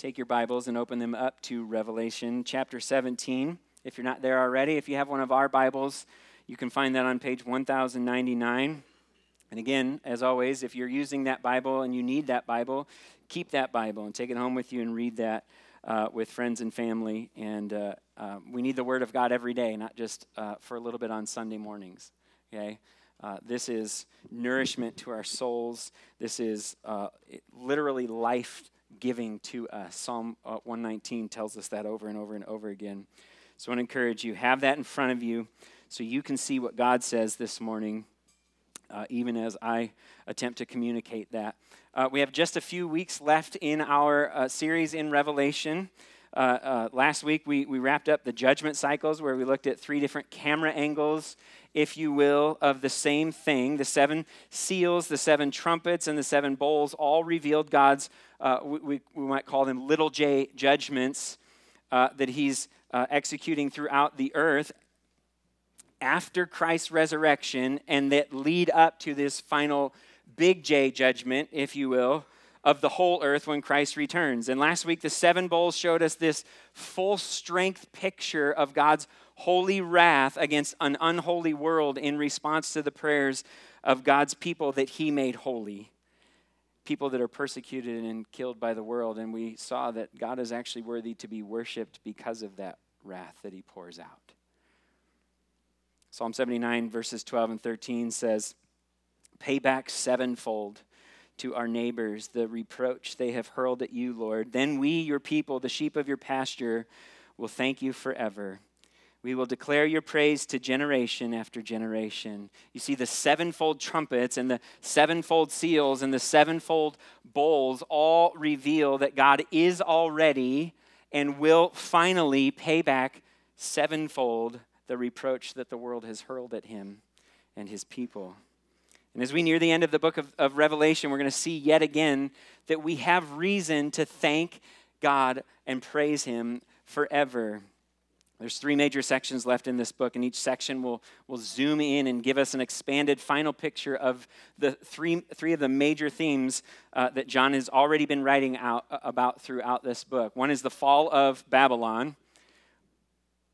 take your Bibles and open them up to Revelation chapter 17. If you're not there already, if you have one of our Bibles, you can find that on page 1099. And again, as always, if you're using that Bible and you need that Bible, keep that Bible and take it home with you and read that uh, with friends and family. And uh, uh, we need the Word of God every day, not just uh, for a little bit on Sunday mornings. Okay? Uh, this is nourishment to our souls. This is uh, literally life giving to us. Psalm uh, 119 tells us that over and over and over again. So I want to encourage you, have that in front of you so you can see what God says this morning, uh, even as I attempt to communicate that. Uh, we have just a few weeks left in our uh, series in Revelation. Uh, uh, last week, we, we wrapped up the judgment cycles where we looked at three different camera angles, if you will, of the same thing. The seven seals, the seven trumpets, and the seven bowls all revealed God's, uh, we, we might call them little j judgments uh, that He's uh, executing throughout the earth after Christ's resurrection and that lead up to this final big J judgment, if you will, of the whole earth when Christ returns. And last week, the seven bowls showed us this full strength picture of God's holy wrath against an unholy world in response to the prayers of God's people that He made holy. People that are persecuted and killed by the world. And we saw that God is actually worthy to be worshiped because of that wrath that He pours out. Psalm 79, verses 12 and 13 says, Pay back sevenfold to our neighbors the reproach they have hurled at you, Lord. Then we, your people, the sheep of your pasture, will thank you forever. We will declare your praise to generation after generation. You see, the sevenfold trumpets and the sevenfold seals and the sevenfold bowls all reveal that God is already and will finally pay back sevenfold the reproach that the world has hurled at him and his people. And as we near the end of the book of, of Revelation, we're going to see yet again that we have reason to thank God and praise Him forever. There's three major sections left in this book, and each section will, will zoom in and give us an expanded final picture of the three, three of the major themes uh, that John has already been writing out uh, about throughout this book. One is the fall of Babylon,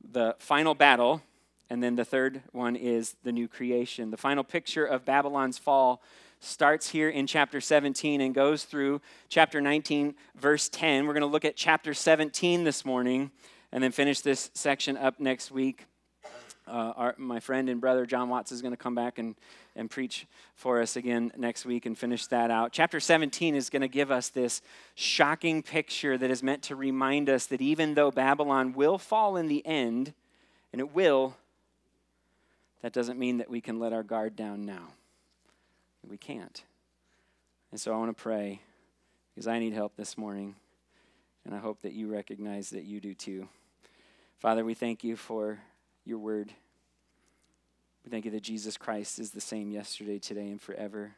the final battle, and then the third one is the new creation. The final picture of Babylon's fall starts here in chapter 17 and goes through chapter 19, verse 10. We're going to look at chapter 17 this morning and then finish this section up next week. Uh, our, my friend and brother John Watts is going to come back and, and preach for us again next week and finish that out. Chapter 17 is going to give us this shocking picture that is meant to remind us that even though Babylon will fall in the end, and it will, that doesn't mean that we can let our guard down now. We can't. And so I want to pray because I need help this morning, and I hope that you recognize that you do too. Father, we thank you for your word. We thank you that Jesus Christ is the same yesterday, today, and forever.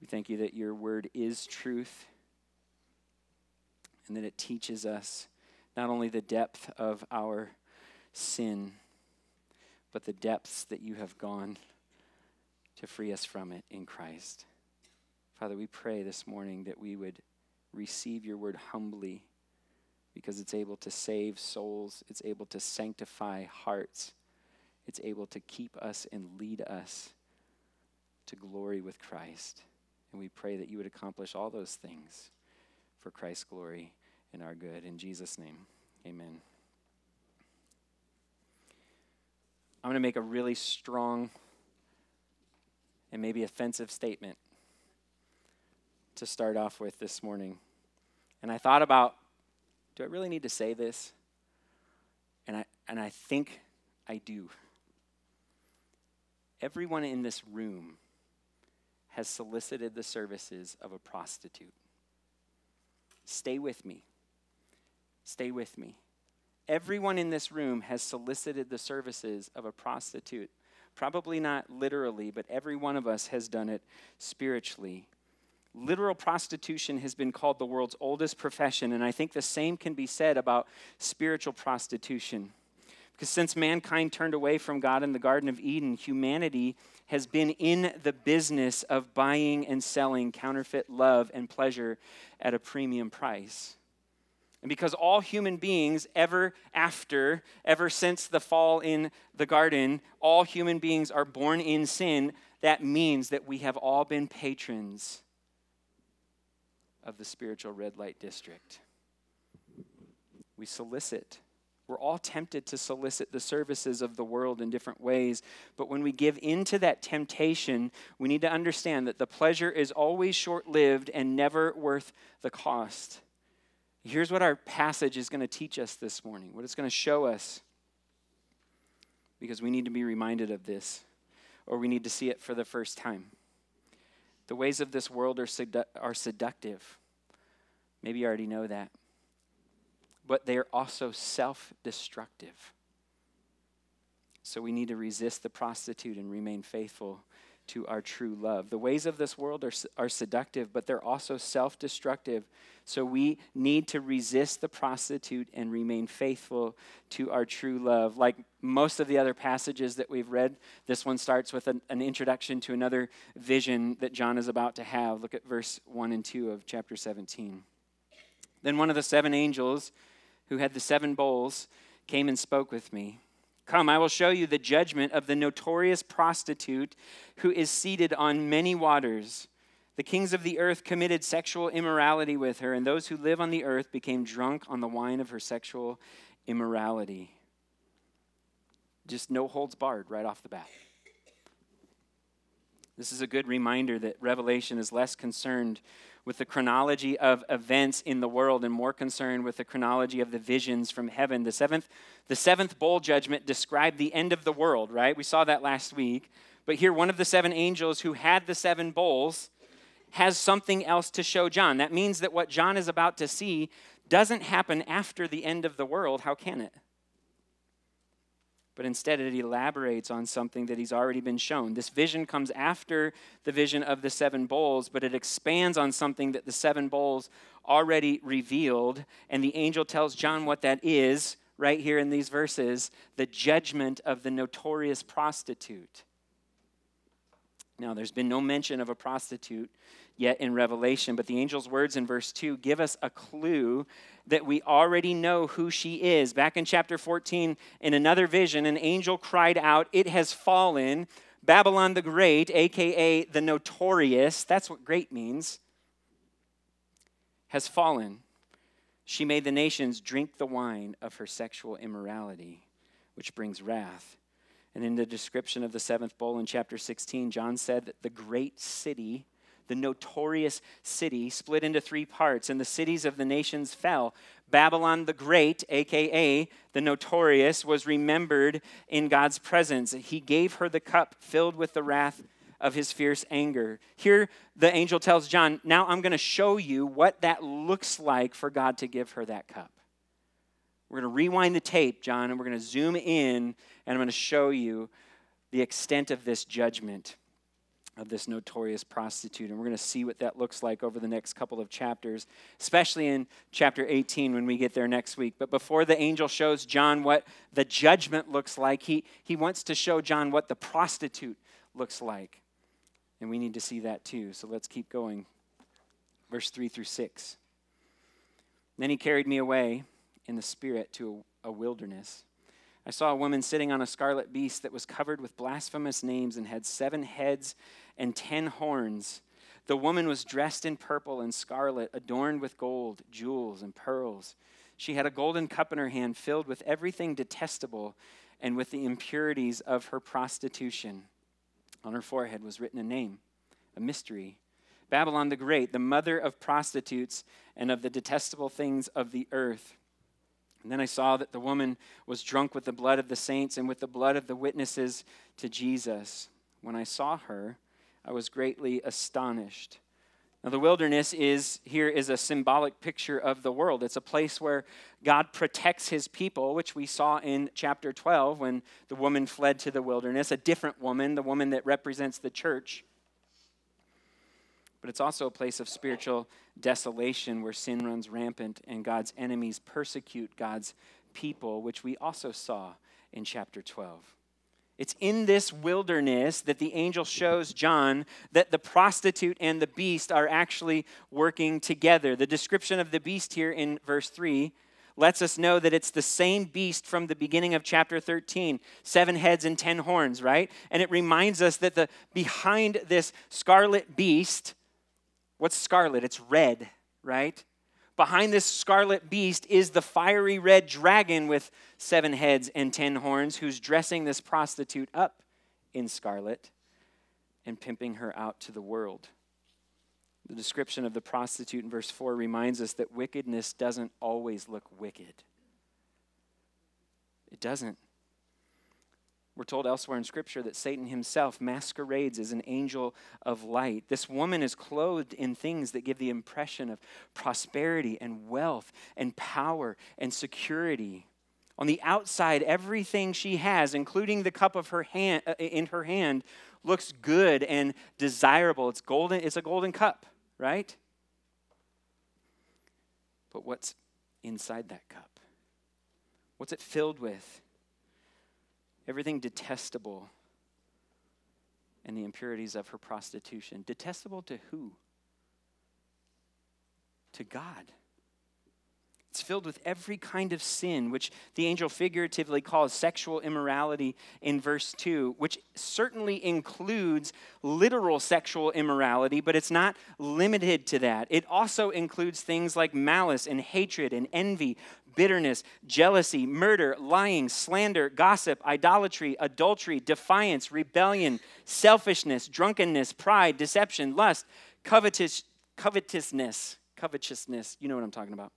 We thank you that your word is truth and that it teaches us not only the depth of our sin but the depths that you have gone to free us from it in Christ. Father, we pray this morning that we would receive your word humbly because it's able to save souls, it's able to sanctify hearts, it's able to keep us and lead us to glory with Christ. And we pray that you would accomplish all those things for Christ's glory and our good. In Jesus' name, amen. I'm going to make a really strong and maybe offensive statement to start off with this morning. And I thought about do I really need to say this? And I, and I think I do. Everyone in this room has solicited the services of a prostitute. Stay with me. Stay with me. Everyone in this room has solicited the services of a prostitute. Probably not literally, but every one of us has done it spiritually. Literal prostitution has been called the world's oldest profession, and I think the same can be said about spiritual prostitution. Because since mankind turned away from God in the Garden of Eden, humanity has been in the business of buying and selling counterfeit love and pleasure at a premium price. And because all human beings, ever after, ever since the fall in the garden, all human beings are born in sin, that means that we have all been patrons of the spiritual red light district. We solicit. We're all tempted to solicit the services of the world in different ways. But when we give in to that temptation, we need to understand that the pleasure is always short lived and never worth the cost. Here's what our passage is going to teach us this morning, what it's going to show us, because we need to be reminded of this, or we need to see it for the first time. The ways of this world are, sedu- are seductive. Maybe you already know that. But they are also self destructive. So we need to resist the prostitute and remain faithful to our true love. The ways of this world are, are seductive, but they're also self destructive. So we need to resist the prostitute and remain faithful to our true love. Like most of the other passages that we've read, this one starts with an, an introduction to another vision that John is about to have. Look at verse 1 and 2 of chapter 17. Then one of the seven angels who had the seven bowls came and spoke with me. Come, I will show you the judgment of the notorious prostitute who is seated on many waters. The kings of the earth committed sexual immorality with her, and those who live on the earth became drunk on the wine of her sexual immorality. Just no holds barred right off the bat. This is a good reminder that Revelation is less concerned with the chronology of events in the world and more concerned with the chronology of the visions from heaven. The seventh, the seventh bowl judgment described the end of the world, right? We saw that last week. But here, one of the seven angels who had the seven bowls has something else to show John. That means that what John is about to see doesn't happen after the end of the world. How can it? But instead it elaborates on something that he's already been shown. This vision comes after the vision of the seven bowls, but it expands on something that the seven bowls already revealed. And the angel tells John what that is right here in these verses the judgment of the notorious prostitute. Now, there's been no mention of a prostitute yet in Revelation, but the angel's words in verse 2 give us a clue that we already know who she is. Back in chapter 14, in another vision, an angel cried out, It has fallen. Babylon the Great, aka the notorious, that's what great means, has fallen. She made the nations drink the wine of her sexual immorality, which brings wrath. And in the description of the seventh bowl in chapter 16, John said that the great city the notorious city, split into three parts, and the cities of the nations fell. Babylon the Great, aka the notorious, was remembered in God's presence. He gave her the cup filled with the wrath of his fierce anger. Here, the angel tells John, Now I'm going to show you what that looks like for God to give her that cup. We're going to rewind the tape, John, and we're going to zoom in, and I'm going to show you the extent of this judgment of this notorious prostitute. And we're going to see what that looks like over the next couple of chapters, especially in chapter 18 when we get there next week. But before the angel shows John what the judgment looks like, he, he wants to show John what the prostitute looks like. And we need to see that too. So let's keep going. Verse 3 through 6. Then he carried me away in the spirit to a, a wilderness I saw a woman sitting on a scarlet beast that was covered with blasphemous names and had seven heads and ten horns. The woman was dressed in purple and scarlet, adorned with gold, jewels, and pearls. She had a golden cup in her hand filled with everything detestable and with the impurities of her prostitution. On her forehead was written a name, a mystery Babylon the Great, the mother of prostitutes and of the detestable things of the earth. And then I saw that the woman was drunk with the blood of the saints and with the blood of the witnesses to Jesus. When I saw her, I was greatly astonished. Now, the wilderness is here is a symbolic picture of the world. It's a place where God protects his people, which we saw in chapter 12 when the woman fled to the wilderness, a different woman, the woman that represents the church but it's also a place of spiritual desolation where sin runs rampant and God's enemies persecute God's people, which we also saw in chapter 12. It's in this wilderness that the angel shows John that the prostitute and the beast are actually working together. The description of the beast here in verse 3 lets us know that it's the same beast from the beginning of chapter 13 seven heads and ten horns right and it reminds us that the behind this scarlet beast what's scarlet it's red right behind this scarlet beast is the fiery red dragon with seven heads and ten horns, who's dressing this prostitute up in scarlet and pimping her out to the world. The description of the prostitute in verse 4 reminds us that wickedness doesn't always look wicked. It doesn't. We're told elsewhere in Scripture that Satan himself masquerades as an angel of light. This woman is clothed in things that give the impression of prosperity and wealth and power and security. On the outside, everything she has, including the cup of her hand, uh, in her hand, looks good and desirable. It's golden. It's a golden cup, right? But what's inside that cup? What's it filled with? Everything detestable, and the impurities of her prostitution. Detestable to who? To God. It's filled with every kind of sin, which the angel figuratively calls sexual immorality in verse 2, which certainly includes literal sexual immorality, but it's not limited to that. It also includes things like malice and hatred and envy, bitterness, jealousy, murder, lying, slander, gossip, idolatry, adultery, defiance, rebellion, selfishness, drunkenness, pride, deception, lust, covetous, covetousness, covetousness. You know what I'm talking about.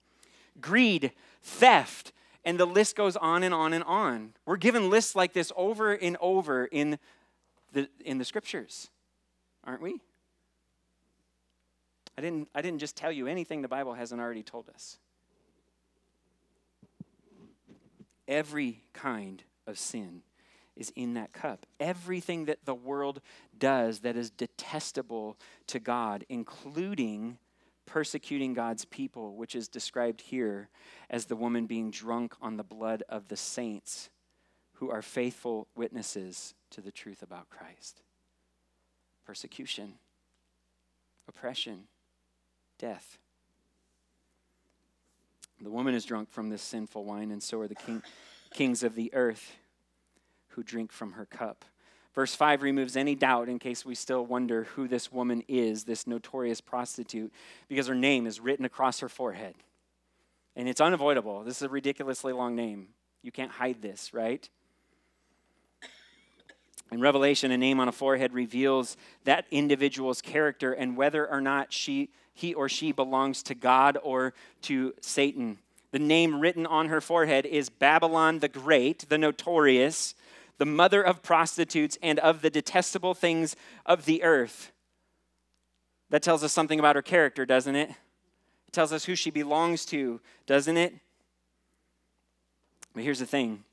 Greed, theft, and the list goes on and on and on. We're given lists like this over and over in the, in the scriptures, aren't we? I didn't, I didn't just tell you anything the Bible hasn't already told us. Every kind of sin is in that cup. Everything that the world does that is detestable to God, including persecuting God's people, which is described here as the woman being drunk on the blood of the saints who are faithful witnesses to the truth about Christ. Persecution, oppression, death. The woman is drunk from this sinful wine, and so are the king, kings of the earth who drink from her cup. Verse 5 removes any doubt in case we still wonder who this woman is, this notorious prostitute, because her name is written across her forehead. And it's unavoidable. This is a ridiculously long name. You can't hide this, right? In Revelation, a name on a forehead reveals that individual's character and whether or not she, he or she belongs to God or to Satan. The name written on her forehead is Babylon the Great, the notorious, the mother of prostitutes and of the detestable things of the earth. That tells us something about her character, doesn't it? It tells us who she belongs to, doesn't it? But here's the thing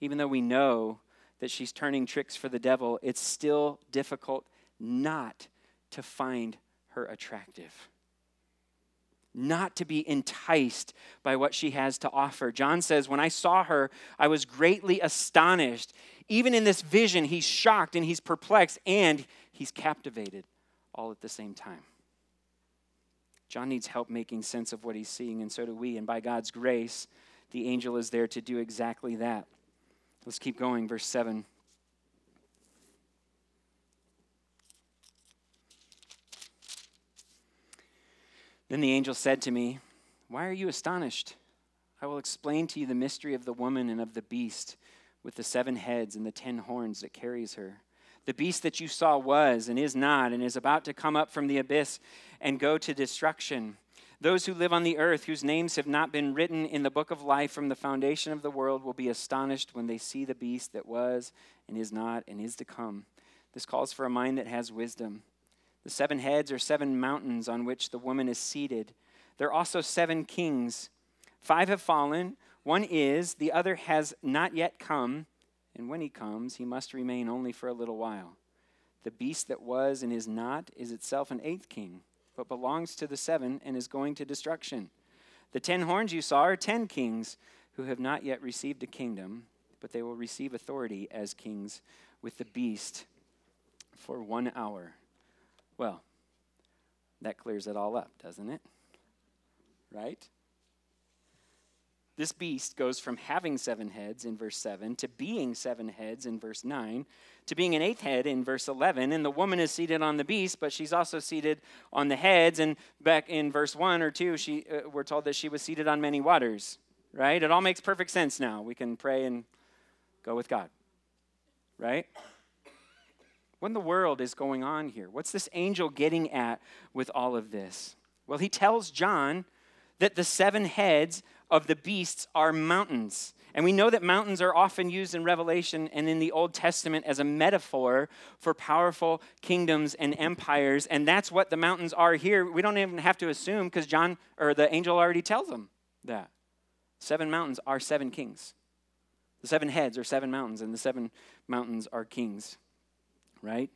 even though we know that she's turning tricks for the devil, it's still difficult not to find her attractive not to be enticed by what she has to offer. John says, When I saw her, I was greatly astonished. Even in this vision, he's shocked and he's perplexed and he's captivated all at the same time. John needs help making sense of what he's seeing, and so do we. And by God's grace, the angel is there to do exactly that. Let's keep going, verse 7. Then the angel said to me, Why are you astonished? I will explain to you the mystery of the woman and of the beast with the seven heads and the ten horns that carries her. The beast that you saw was and is not and is about to come up from the abyss and go to destruction. Those who live on the earth, whose names have not been written in the book of life from the foundation of the world, will be astonished when they see the beast that was and is not and is to come. This calls for a mind that has wisdom. The seven heads are seven mountains on which the woman is seated. There are also seven kings. Five have fallen, one is, the other has not yet come, and when he comes, he must remain only for a little while. The beast that was and is not is itself an eighth king, but belongs to the seven and is going to destruction. The ten horns you saw are ten kings who have not yet received a kingdom, but they will receive authority as kings with the beast for one hour. Well, that clears it all up, doesn't it? Right? This beast goes from having seven heads in verse 7 to being seven heads in verse 9 to being an eighth head in verse 11. And the woman is seated on the beast, but she's also seated on the heads. And back in verse 1 or 2, she, uh, we're told that she was seated on many waters, right? It all makes perfect sense now. We can pray and go with God, right? What in the world is going on here? What's this angel getting at with all of this? Well, he tells John that the seven heads of the beasts are mountains. And we know that mountains are often used in Revelation and in the Old Testament as a metaphor for powerful kingdoms and empires. And that's what the mountains are here. We don't even have to assume because John or the angel already tells them that. Seven mountains are seven kings. The seven heads are seven mountains, and the seven mountains are kings, right?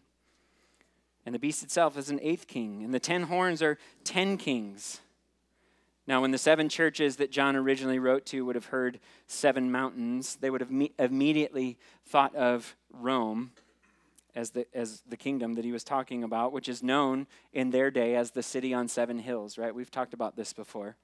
And the beast itself is an eighth king, and the ten horns are ten kings. Now, when the seven churches that John originally wrote to would have heard seven mountains, they would have me- immediately thought of Rome as the, as the kingdom that he was talking about, which is known in their day as the city on seven hills, right? We've talked about this before.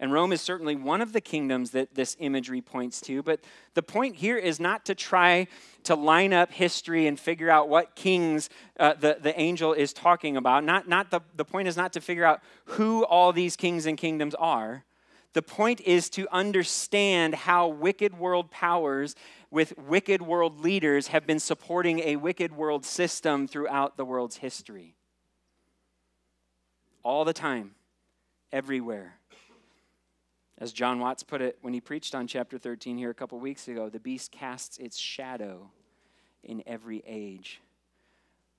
And Rome is certainly one of the kingdoms that this imagery points to. But the point here is not to try to line up history and figure out what kings uh, the, the angel is talking about. Not, not the, the point is not to figure out who all these kings and kingdoms are. The point is to understand how wicked world powers with wicked world leaders have been supporting a wicked world system throughout the world's history. All the time, everywhere. As John Watts put it when he preached on chapter 13 here a couple weeks ago, the beast casts its shadow in every age.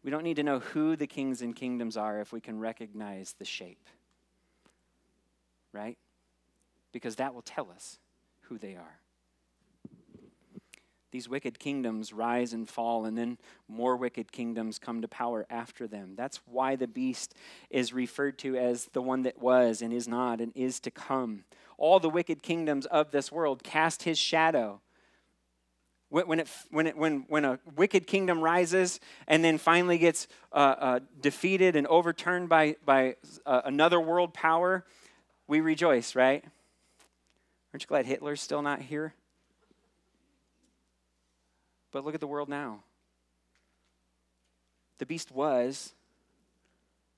We don't need to know who the kings and kingdoms are if we can recognize the shape. Right? Because that will tell us who they are. These wicked kingdoms rise and fall, and then more wicked kingdoms come to power after them. That's why the beast is referred to as the one that was and is not and is to come all the wicked kingdoms of this world cast his shadow. When, it, when, it, when, when a wicked kingdom rises and then finally gets uh, uh, defeated and overturned by, by uh, another world power, we rejoice, right? Aren't you glad Hitler's still not here? But look at the world now. The beast was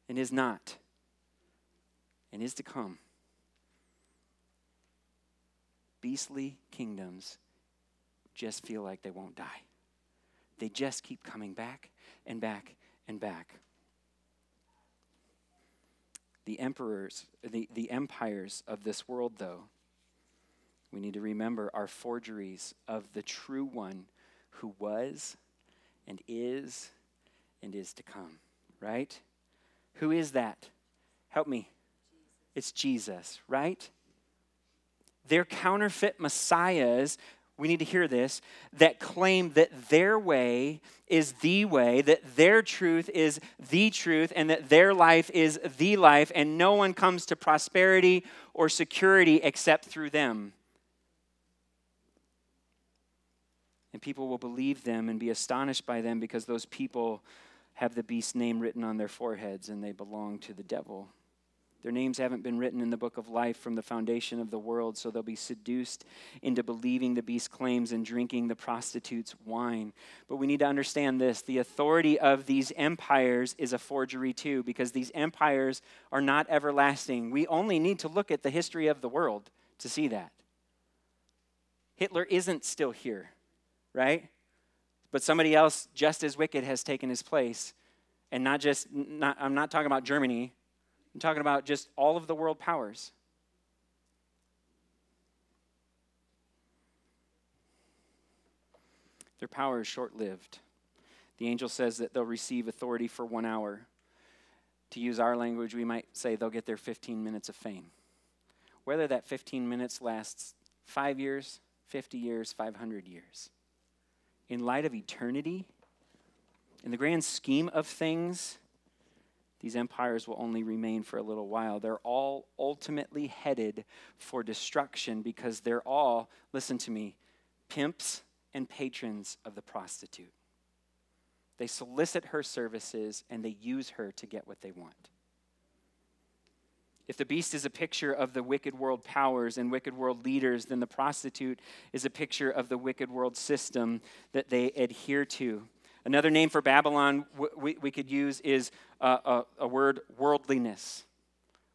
and is not and is to come beastly kingdoms just feel like they won't die. They just keep coming back and back and back. The emperors, the, the empires of this world, though, we need to remember are forgeries of the true one who was and is and is to come, right? Who is that? Help me. It's Jesus, right? They're counterfeit messiahs. We need to hear this that claim that their way is the way, that their truth is the truth, and that their life is the life, and no one comes to prosperity or security except through them. And people will believe them and be astonished by them because those people have the beast's name written on their foreheads and they belong to the devil. Their names haven't been written in the book of life from the foundation of the world, so they'll be seduced into believing the beast's claims and drinking the prostitute's wine. But we need to understand this the authority of these empires is a forgery too, because these empires are not everlasting. We only need to look at the history of the world to see that. Hitler isn't still here, right? But somebody else just as wicked has taken his place. And not just, not, I'm not talking about Germany, I'm talking about just all of the world powers. Their power is short lived. The angel says that they'll receive authority for one hour. To use our language, we might say they'll get their 15 minutes of fame. Whether that 15 minutes lasts five years, 50 years, 500 years. In light of eternity, in the grand scheme of things, these empires will only remain for a little while. They're all ultimately headed for destruction because they're all, listen to me, pimps and patrons of the prostitute. They solicit her services and they use her to get what they want. If the beast is a picture of the wicked world powers and wicked world leaders, then the prostitute is a picture of the wicked world system that they adhere to. Another name for Babylon we, we could use is a, a, a word worldliness.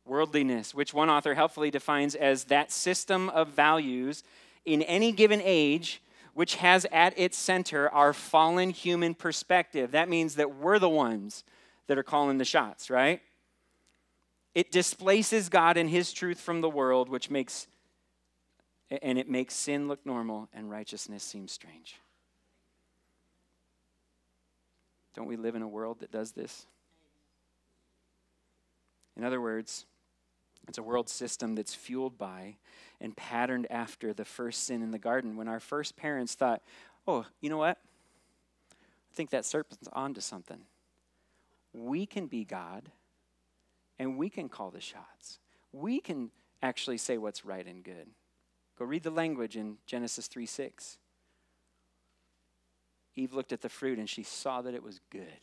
Worldliness, which one author helpfully defines as that system of values in any given age which has at its center our fallen human perspective. That means that we're the ones that are calling the shots, right? It displaces God and his truth from the world, which makes and it makes sin look normal and righteousness seem strange. Don't we live in a world that does this? In other words, it's a world system that's fueled by and patterned after the first sin in the garden when our first parents thought, oh, you know what? I think that serpent's onto something. We can be God and we can call the shots. We can actually say what's right and good. Go read the language in Genesis 3 6. Eve looked at the fruit and she saw that it was good.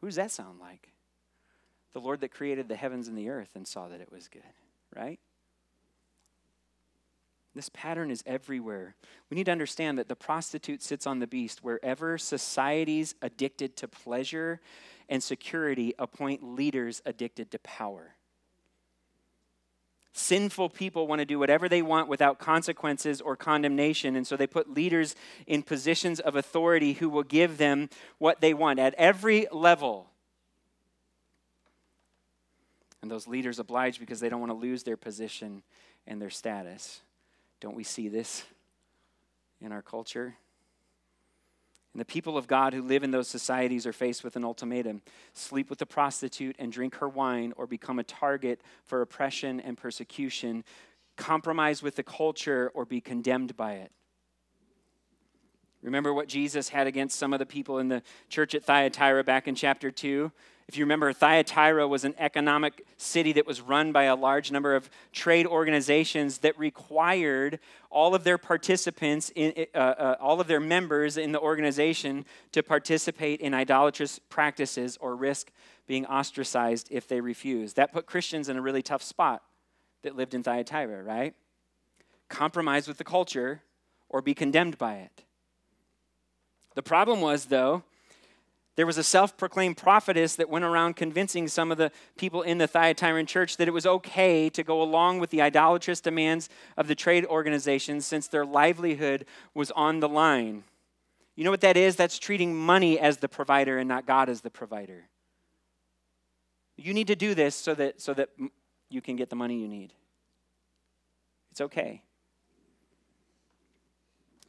Who does that sound like? The Lord that created the heavens and the earth and saw that it was good, right? This pattern is everywhere. We need to understand that the prostitute sits on the beast wherever societies addicted to pleasure and security appoint leaders addicted to power. Sinful people want to do whatever they want without consequences or condemnation, and so they put leaders in positions of authority who will give them what they want at every level. And those leaders oblige because they don't want to lose their position and their status. Don't we see this in our culture? And the people of God who live in those societies are faced with an ultimatum sleep with a prostitute and drink her wine, or become a target for oppression and persecution, compromise with the culture, or be condemned by it. Remember what Jesus had against some of the people in the church at Thyatira back in chapter 2? If you remember, Thyatira was an economic city that was run by a large number of trade organizations that required all of their participants, in, uh, uh, all of their members in the organization to participate in idolatrous practices or risk being ostracized if they refused. That put Christians in a really tough spot that lived in Thyatira, right? Compromise with the culture or be condemned by it. The problem was, though, there was a self proclaimed prophetess that went around convincing some of the people in the Thyatiran church that it was okay to go along with the idolatrous demands of the trade organizations since their livelihood was on the line. You know what that is? That's treating money as the provider and not God as the provider. You need to do this so that, so that you can get the money you need. It's okay.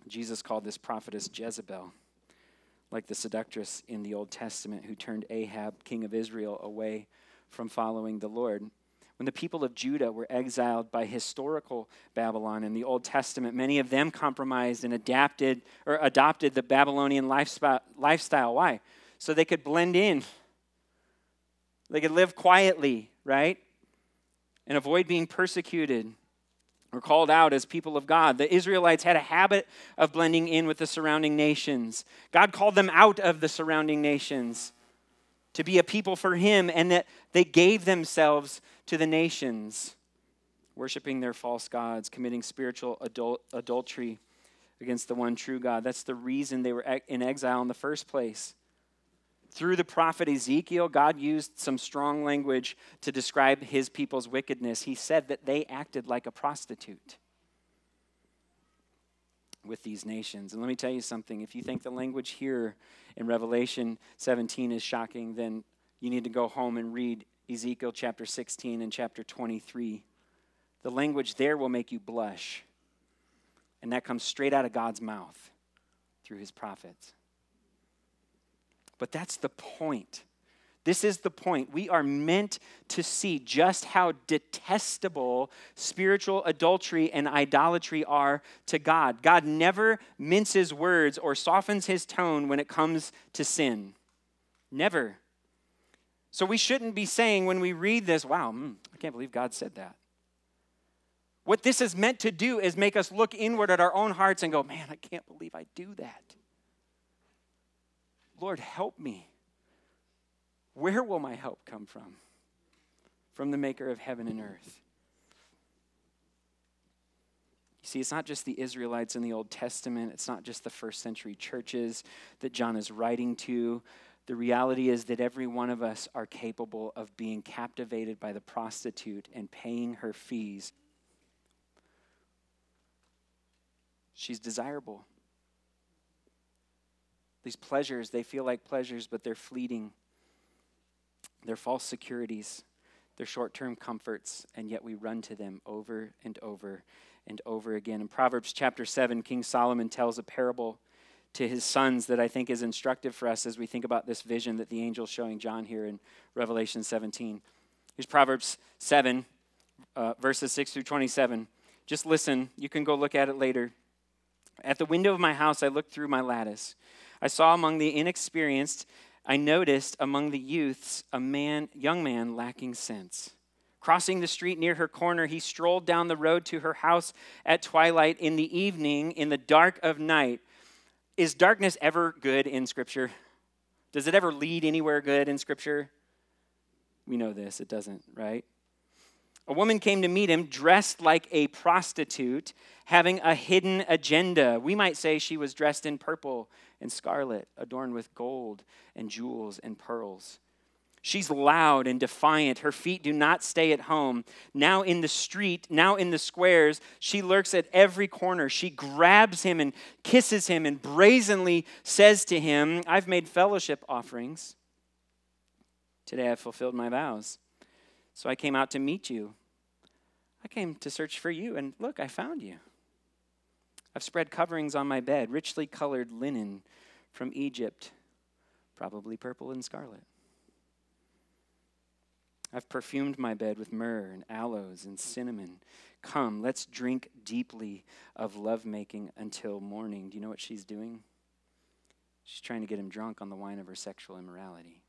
Jesus called this prophetess Jezebel like the seductress in the Old Testament who turned Ahab, king of Israel, away from following the Lord. When the people of Judah were exiled by historical Babylon in the Old Testament, many of them compromised and adapted or adopted the Babylonian lifestyle. Why? So they could blend in. They could live quietly, right? And avoid being persecuted were called out as people of God. The Israelites had a habit of blending in with the surrounding nations. God called them out of the surrounding nations to be a people for Him, and that they gave themselves to the nations, worshiping their false gods, committing spiritual adul- adultery against the one true God. That's the reason they were in exile in the first place. Through the prophet Ezekiel, God used some strong language to describe his people's wickedness. He said that they acted like a prostitute with these nations. And let me tell you something if you think the language here in Revelation 17 is shocking, then you need to go home and read Ezekiel chapter 16 and chapter 23. The language there will make you blush. And that comes straight out of God's mouth through his prophets. But that's the point. This is the point. We are meant to see just how detestable spiritual adultery and idolatry are to God. God never minces words or softens his tone when it comes to sin. Never. So we shouldn't be saying when we read this, wow, mm, I can't believe God said that. What this is meant to do is make us look inward at our own hearts and go, man, I can't believe I do that. Lord, help me. Where will my help come from? From the maker of heaven and earth. You see, it's not just the Israelites in the Old Testament, it's not just the first century churches that John is writing to. The reality is that every one of us are capable of being captivated by the prostitute and paying her fees. She's desirable. These pleasures, they feel like pleasures, but they're fleeting. They're false securities, they're short term comforts, and yet we run to them over and over and over again. In Proverbs chapter 7, King Solomon tells a parable to his sons that I think is instructive for us as we think about this vision that the angel's showing John here in Revelation 17. Here's Proverbs 7, uh, verses 6 through 27. Just listen. You can go look at it later. At the window of my house, I looked through my lattice. I saw among the inexperienced, I noticed among the youths a man, young man lacking sense. Crossing the street near her corner, he strolled down the road to her house at twilight in the evening, in the dark of night. Is darkness ever good in Scripture? Does it ever lead anywhere good in Scripture? We know this, it doesn't, right? A woman came to meet him dressed like a prostitute, having a hidden agenda. We might say she was dressed in purple and scarlet, adorned with gold and jewels and pearls. She's loud and defiant. Her feet do not stay at home. Now in the street, now in the squares, she lurks at every corner. She grabs him and kisses him and brazenly says to him, I've made fellowship offerings. Today I've fulfilled my vows. So I came out to meet you. I came to search for you, and look, I found you. I've spread coverings on my bed, richly colored linen from Egypt, probably purple and scarlet. I've perfumed my bed with myrrh and aloes and cinnamon. Come, let's drink deeply of lovemaking until morning. Do you know what she's doing? She's trying to get him drunk on the wine of her sexual immorality.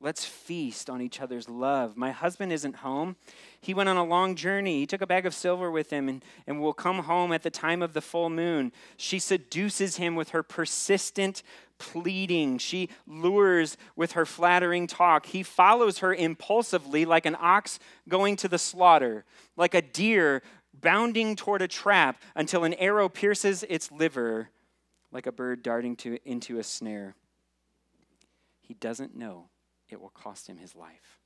Let's feast on each other's love. My husband isn't home. He went on a long journey. He took a bag of silver with him and, and will come home at the time of the full moon. She seduces him with her persistent pleading. She lures with her flattering talk. He follows her impulsively like an ox going to the slaughter, like a deer bounding toward a trap until an arrow pierces its liver, like a bird darting to, into a snare. He doesn't know it will cost him his life.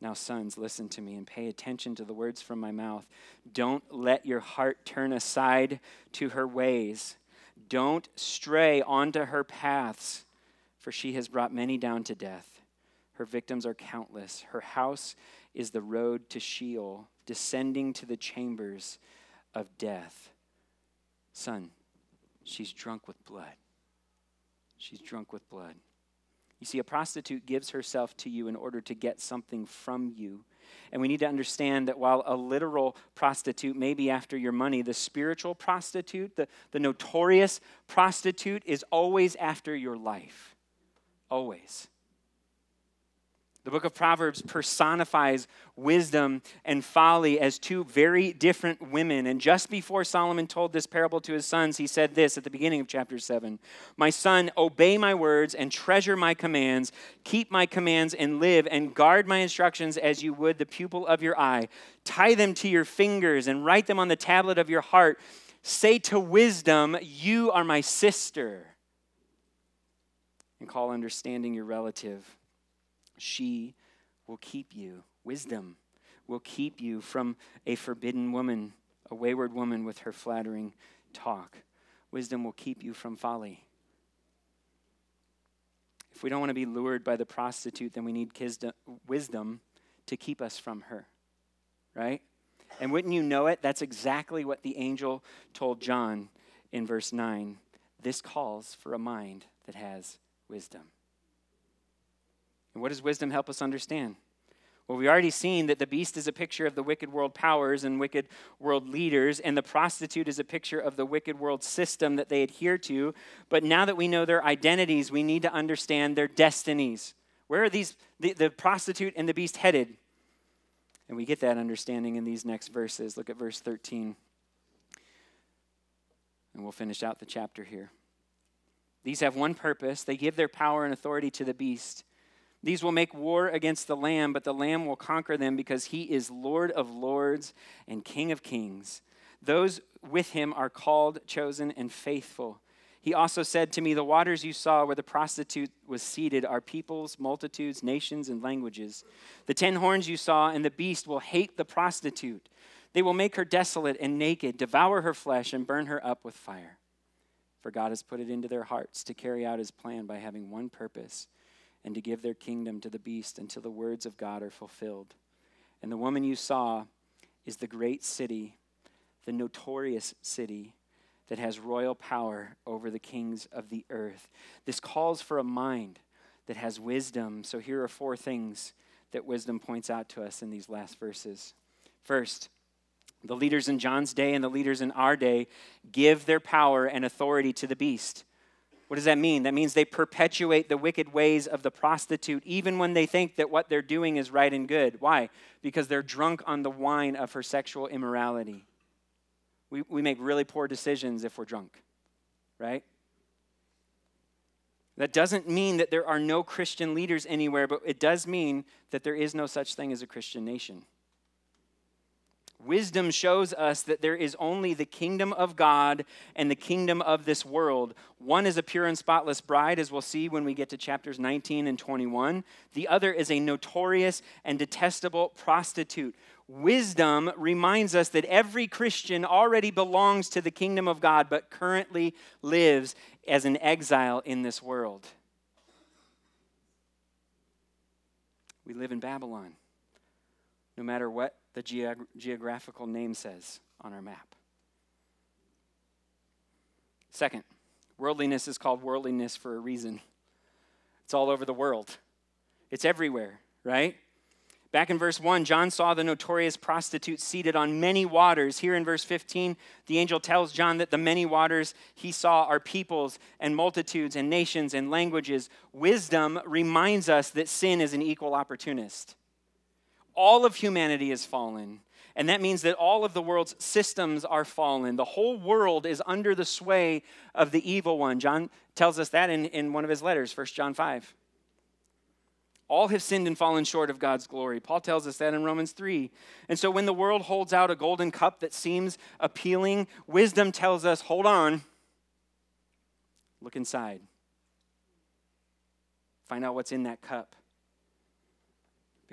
Now, sons, listen to me and pay attention to the words from my mouth. Don't let your heart turn aside to her ways. Don't stray onto her paths, for she has brought many down to death. Her victims are countless. Her house is the road to Sheol, descending to the chambers of death. Son, she's drunk with blood. She's drunk with blood. You see, a prostitute gives herself to you in order to get something from you. And we need to understand that while a literal prostitute may be after your money, the spiritual prostitute, the, the notorious prostitute, is always after your life. Always. The book of Proverbs personifies wisdom and folly as two very different women. And just before Solomon told this parable to his sons, he said this at the beginning of chapter 7 My son, obey my words and treasure my commands. Keep my commands and live, and guard my instructions as you would the pupil of your eye. Tie them to your fingers and write them on the tablet of your heart. Say to wisdom, You are my sister. And call understanding your relative she will keep you. Wisdom will keep you from a forbidden woman, a wayward woman with her flattering talk. Wisdom will keep you from folly. If we don't want to be lured by the prostitute, then we need wisdom to keep us from her, right? And wouldn't you know it? That's exactly what the angel told John in verse 9. This calls for a mind that has wisdom. And what does wisdom help us understand? Well, we've already seen that the beast is a picture of the wicked world powers and wicked world leaders, and the prostitute is a picture of the wicked world system that they adhere to. But now that we know their identities, we need to understand their destinies. Where are these, the, the prostitute and the beast headed? And we get that understanding in these next verses. Look at verse 13. And we'll finish out the chapter here. These have one purpose they give their power and authority to the beast. These will make war against the Lamb, but the Lamb will conquer them because he is Lord of lords and King of kings. Those with him are called, chosen, and faithful. He also said to me, The waters you saw where the prostitute was seated are peoples, multitudes, nations, and languages. The ten horns you saw and the beast will hate the prostitute. They will make her desolate and naked, devour her flesh, and burn her up with fire. For God has put it into their hearts to carry out his plan by having one purpose and to give their kingdom to the beast until the words of God are fulfilled. And the woman you saw is the great city, the notorious city that has royal power over the kings of the earth. This calls for a mind that has wisdom. So here are four things that wisdom points out to us in these last verses. First, the leaders in John's day and the leaders in our day give their power and authority to the beast. What does that mean? That means they perpetuate the wicked ways of the prostitute, even when they think that what they're doing is right and good. Why? Because they're drunk on the wine of her sexual immorality. We, we make really poor decisions if we're drunk, right? That doesn't mean that there are no Christian leaders anywhere, but it does mean that there is no such thing as a Christian nation. Wisdom shows us that there is only the kingdom of God and the kingdom of this world. One is a pure and spotless bride, as we'll see when we get to chapters 19 and 21. The other is a notorious and detestable prostitute. Wisdom reminds us that every Christian already belongs to the kingdom of God, but currently lives as an exile in this world. We live in Babylon, no matter what the geog- geographical name says on our map. Second, worldliness is called worldliness for a reason. It's all over the world, it's everywhere, right? Back in verse 1, John saw the notorious prostitute seated on many waters. Here in verse 15, the angel tells John that the many waters he saw are peoples and multitudes and nations and languages. Wisdom reminds us that sin is an equal opportunist all of humanity is fallen. And that means that all of the world's systems are fallen. The whole world is under the sway of the evil one. John tells us that in, in one of his letters, 1 John 5. All have sinned and fallen short of God's glory. Paul tells us that in Romans 3. And so when the world holds out a golden cup that seems appealing, wisdom tells us hold on, look inside, find out what's in that cup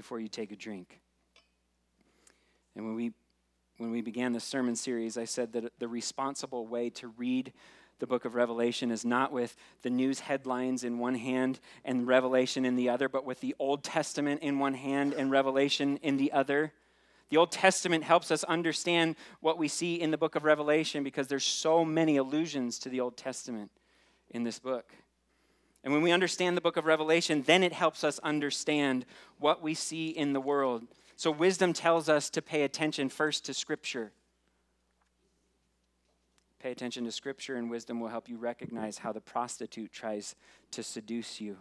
before you take a drink. And when we when we began this sermon series, I said that the responsible way to read the book of Revelation is not with the news headlines in one hand and Revelation in the other, but with the Old Testament in one hand and Revelation in the other. The Old Testament helps us understand what we see in the book of Revelation because there's so many allusions to the Old Testament in this book. And when we understand the book of Revelation, then it helps us understand what we see in the world. So, wisdom tells us to pay attention first to Scripture. Pay attention to Scripture, and wisdom will help you recognize how the prostitute tries to seduce you.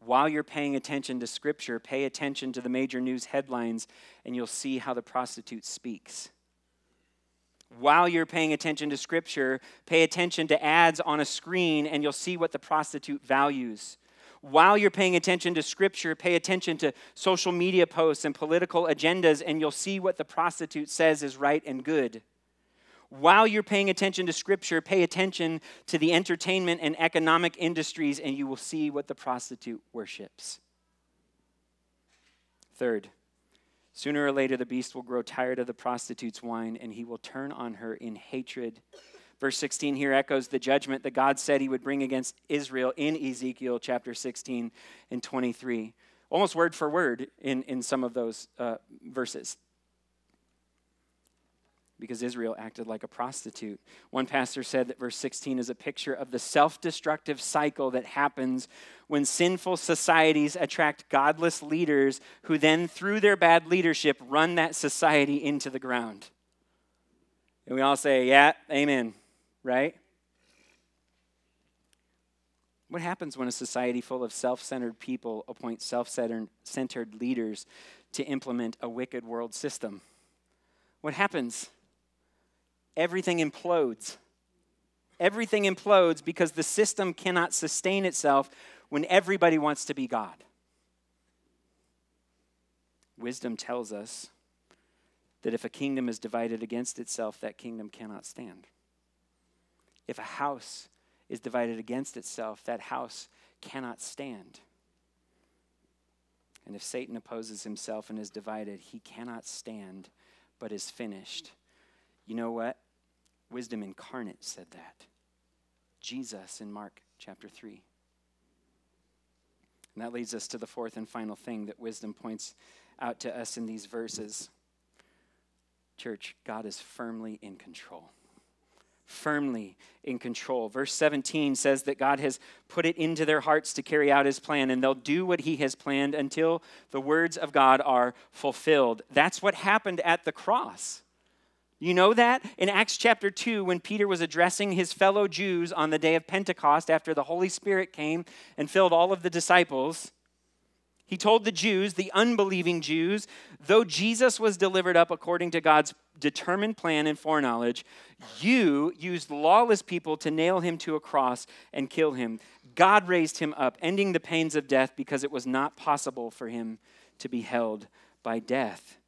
While you're paying attention to Scripture, pay attention to the major news headlines, and you'll see how the prostitute speaks while you're paying attention to scripture, pay attention to ads on a screen and you'll see what the prostitute values. While you're paying attention to scripture, pay attention to social media posts and political agendas and you'll see what the prostitute says is right and good. While you're paying attention to scripture, pay attention to the entertainment and economic industries and you will see what the prostitute worships. Third, Sooner or later, the beast will grow tired of the prostitute's wine and he will turn on her in hatred. Verse 16 here echoes the judgment that God said he would bring against Israel in Ezekiel chapter 16 and 23. Almost word for word in, in some of those uh, verses because Israel acted like a prostitute. One pastor said that verse 16 is a picture of the self destructive cycle that happens when sinful societies attract godless leaders who then, through their bad leadership, run that society into the ground. And we all say, Yeah, amen, right? What happens when a society full of self centered people appoint self centered leaders to implement a wicked world system. What happens? Everything implodes. Everything implodes because the system cannot sustain itself when everybody wants to be God. Wisdom tells us that if a kingdom is divided against itself, that kingdom cannot stand. If a house is divided against itself, that house cannot stand. And if Satan opposes himself and is divided, he cannot stand, but is finished. You know what? Wisdom incarnate said that. Jesus in Mark chapter 3. And that leads us to the fourth and final thing that wisdom points out to us in these verses. Church, God is firmly in control. Firmly in control. Verse 17 says that God has put it into their hearts to carry out his plan, and they'll do what he has planned until the words of God are fulfilled. That's what happened at the cross. You know that? In Acts chapter 2, when Peter was addressing his fellow Jews on the day of Pentecost after the Holy Spirit came and filled all of the disciples, he told the Jews, the unbelieving Jews, though Jesus was delivered up according to God's determined plan and foreknowledge, you used lawless people to nail him to a cross and kill him. God raised him up, ending the pains of death because it was not possible for him to be held by death.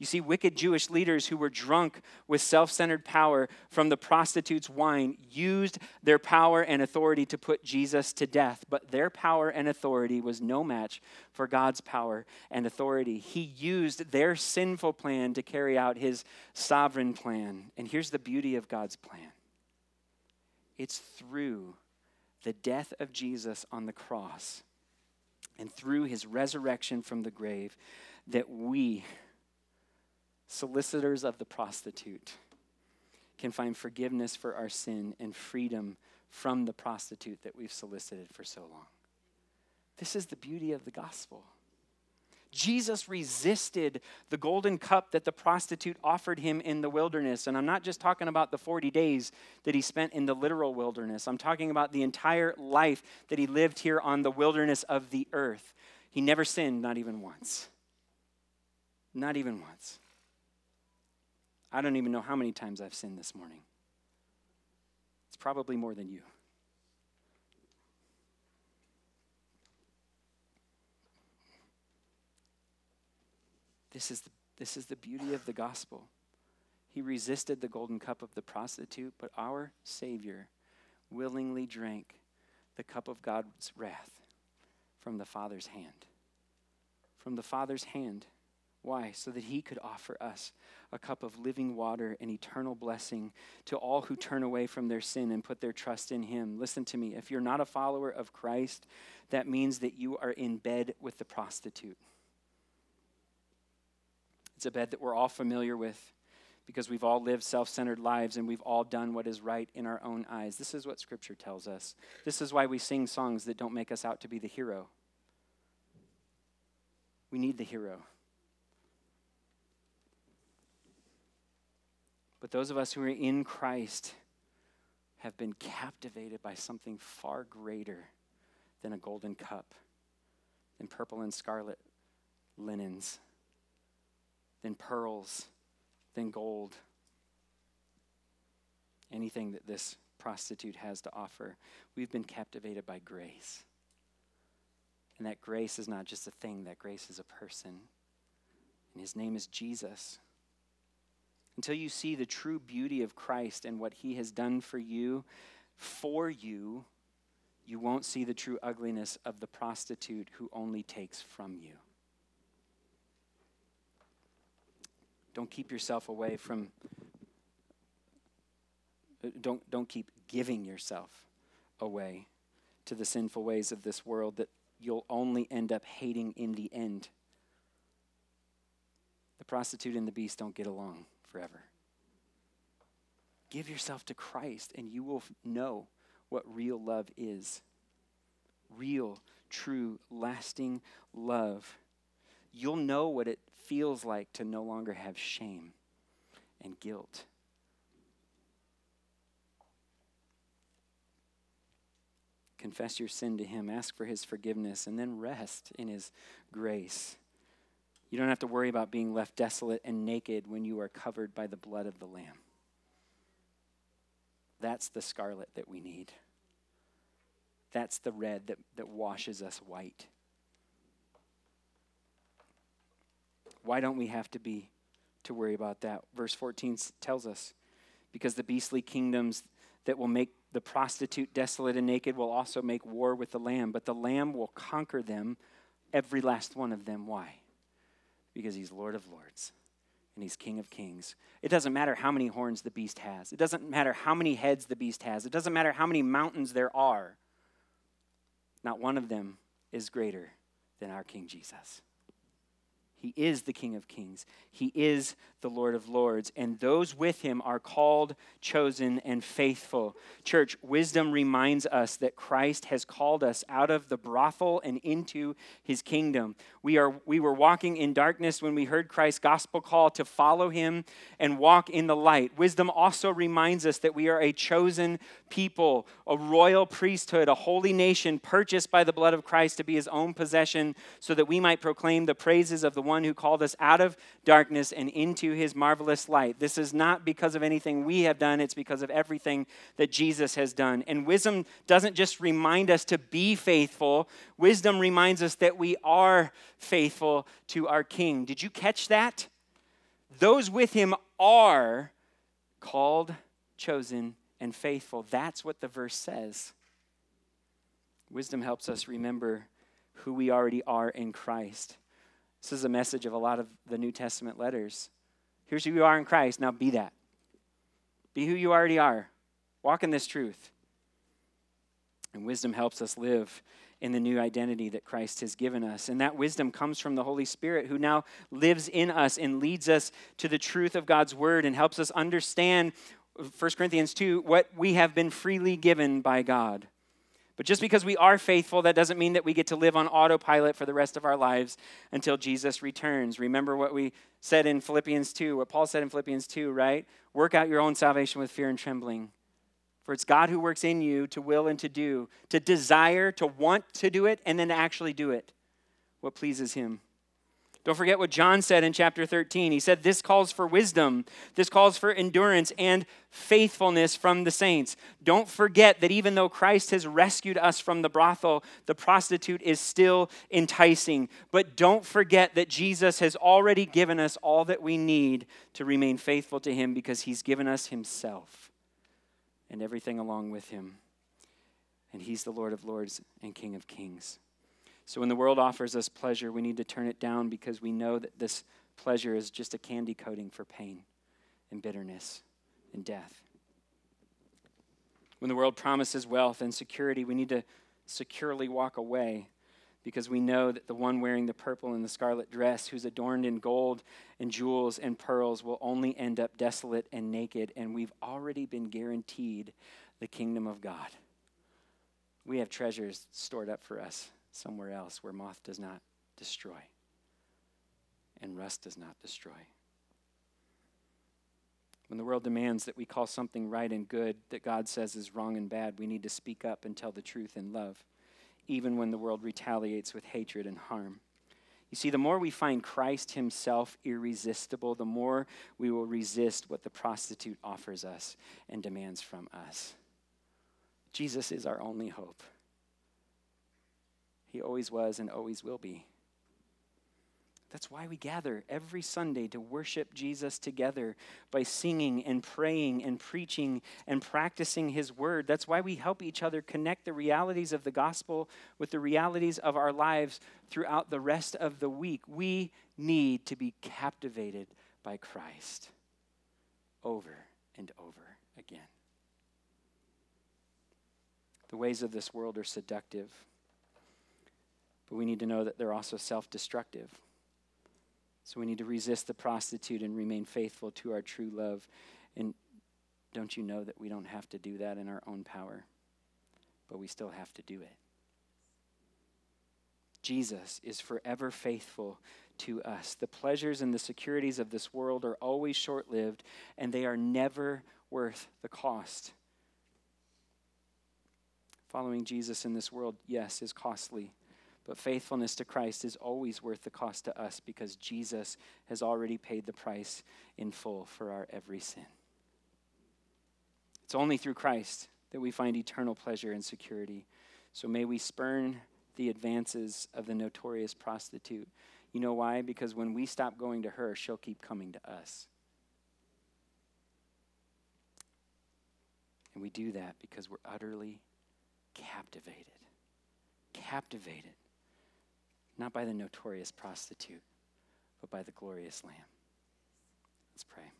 You see, wicked Jewish leaders who were drunk with self centered power from the prostitute's wine used their power and authority to put Jesus to death. But their power and authority was no match for God's power and authority. He used their sinful plan to carry out his sovereign plan. And here's the beauty of God's plan it's through the death of Jesus on the cross and through his resurrection from the grave that we solicitors of the prostitute, can find forgiveness for our sin and freedom from the prostitute that we've solicited for so long. This is the beauty of the gospel. Jesus resisted the golden cup that the prostitute offered him in the wilderness. And I'm not just talking about the 40 days that he spent in the literal wilderness, I'm talking about the entire life that he lived here on the wilderness of the earth. He never sinned, not even once. Not even once. I don't even know how many times I've sinned this morning. It's probably more than you. This is the, this is the beauty of the gospel. He resisted the golden cup of the prostitute, but our Savior willingly drank the cup of God's wrath from the Father's hand. From the Father's hand. Why? So that he could offer us a cup of living water and eternal blessing to all who turn away from their sin and put their trust in him. Listen to me. If you're not a follower of Christ, that means that you are in bed with the prostitute. It's a bed that we're all familiar with because we've all lived self centered lives and we've all done what is right in our own eyes. This is what Scripture tells us. This is why we sing songs that don't make us out to be the hero. We need the hero. But those of us who are in Christ have been captivated by something far greater than a golden cup, than purple and scarlet linens, than pearls, than gold. Anything that this prostitute has to offer. We've been captivated by grace. And that grace is not just a thing, that grace is a person. And his name is Jesus until you see the true beauty of Christ and what he has done for you, for you, you won't see the true ugliness of the prostitute who only takes from you. Don't keep yourself away from, uh, don't, don't keep giving yourself away to the sinful ways of this world that you'll only end up hating in the end. The prostitute and the beast don't get along forever. Give yourself to Christ, and you will know what real love is real, true, lasting love. You'll know what it feels like to no longer have shame and guilt. Confess your sin to Him, ask for His forgiveness, and then rest in His grace. You don't have to worry about being left desolate and naked when you are covered by the blood of the Lamb. That's the scarlet that we need. That's the red that, that washes us white. Why don't we have to be to worry about that? Verse 14 tells us because the beastly kingdoms that will make the prostitute desolate and naked will also make war with the lamb, but the lamb will conquer them, every last one of them. Why? Because he's Lord of Lords and he's King of Kings. It doesn't matter how many horns the beast has, it doesn't matter how many heads the beast has, it doesn't matter how many mountains there are. Not one of them is greater than our King Jesus. He is the King of Kings. He is the Lord of Lords. And those with him are called, chosen, and faithful. Church, wisdom reminds us that Christ has called us out of the brothel and into his kingdom. We, are, we were walking in darkness when we heard Christ's gospel call to follow him and walk in the light. Wisdom also reminds us that we are a chosen people, a royal priesthood, a holy nation purchased by the blood of Christ to be his own possession, so that we might proclaim the praises of the one who called us out of darkness and into his marvelous light. This is not because of anything we have done, it's because of everything that Jesus has done. And wisdom doesn't just remind us to be faithful, wisdom reminds us that we are faithful to our King. Did you catch that? Those with him are called, chosen, and faithful. That's what the verse says. Wisdom helps us remember who we already are in Christ. This is a message of a lot of the New Testament letters. Here's who you are in Christ. Now be that. Be who you already are. Walk in this truth. And wisdom helps us live in the new identity that Christ has given us. And that wisdom comes from the Holy Spirit who now lives in us and leads us to the truth of God's word and helps us understand 1 Corinthians 2 what we have been freely given by God. But just because we are faithful, that doesn't mean that we get to live on autopilot for the rest of our lives until Jesus returns. Remember what we said in Philippians 2, what Paul said in Philippians 2, right? Work out your own salvation with fear and trembling. For it's God who works in you to will and to do, to desire, to want to do it, and then to actually do it. What pleases Him. Don't forget what John said in chapter 13. He said, This calls for wisdom, this calls for endurance and faithfulness from the saints. Don't forget that even though Christ has rescued us from the brothel, the prostitute is still enticing. But don't forget that Jesus has already given us all that we need to remain faithful to Him because He's given us Himself and everything along with Him. And He's the Lord of Lords and King of Kings. So when the world offers us pleasure, we need to turn it down because we know that this pleasure is just a candy coating for pain and bitterness and death. When the world promises wealth and security, we need to securely walk away because we know that the one wearing the purple and the scarlet dress, who's adorned in gold and jewels and pearls, will only end up desolate and naked, and we've already been guaranteed the kingdom of God. We have treasures stored up for us somewhere else where moth does not destroy and rust does not destroy. When the world demands that we call something right and good that God says is wrong and bad, we need to speak up and tell the truth in love, even when the world retaliates with hatred and harm. You see, the more we find Christ Himself irresistible, the more we will resist what the prostitute offers us and demands from us. Jesus is our only hope. He always was and always will be. That's why we gather every Sunday to worship Jesus together by singing and praying and preaching and practicing His word. That's why we help each other connect the realities of the gospel with the realities of our lives throughout the rest of the week. We need to be captivated by Christ over and over again. The ways of this world are seductive. But we need to know that they're also self destructive. So we need to resist the prostitute and remain faithful to our true love. And don't you know that we don't have to do that in our own power, but we still have to do it? Jesus is forever faithful to us. The pleasures and the securities of this world are always short lived, and they are never worth the cost. Following Jesus in this world, yes, is costly But faithfulness to Christ is always worth the cost to us because Jesus has already paid the price in full for our every sin. It's only through Christ that we find eternal pleasure and security. So may we spurn the advances of the notorious prostitute. You know why? Because when we stop going to her, she'll keep coming to us. And we do that because we're utterly captivated. Captivated. Not by the notorious prostitute, but by the glorious Lamb. Let's pray.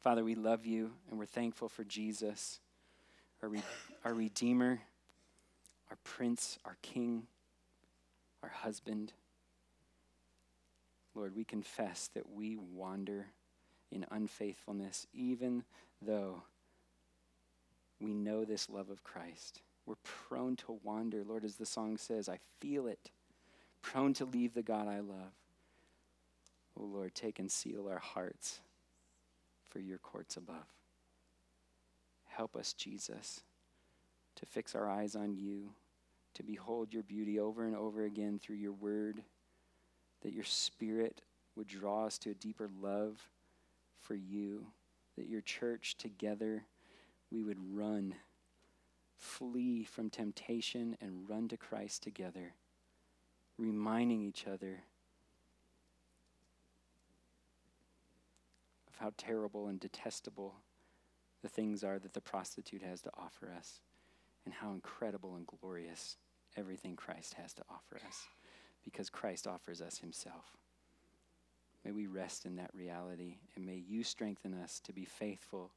Father, we love you and we're thankful for Jesus, our, re- our Redeemer, our Prince, our King, our husband. Lord, we confess that we wander in unfaithfulness, even though we know this love of Christ. We're prone to wander. Lord, as the song says, I feel it. Prone to leave the God I love. Oh Lord, take and seal our hearts for your courts above. Help us, Jesus, to fix our eyes on you, to behold your beauty over and over again through your word, that your spirit would draw us to a deeper love for you, that your church together we would run, flee from temptation, and run to Christ together, reminding each other of how terrible and detestable the things are that the prostitute has to offer us, and how incredible and glorious everything Christ has to offer us, because Christ offers us himself. May we rest in that reality, and may you strengthen us to be faithful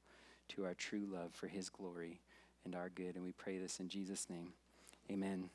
to our true love for his glory and our good. And we pray this in Jesus' name. Amen.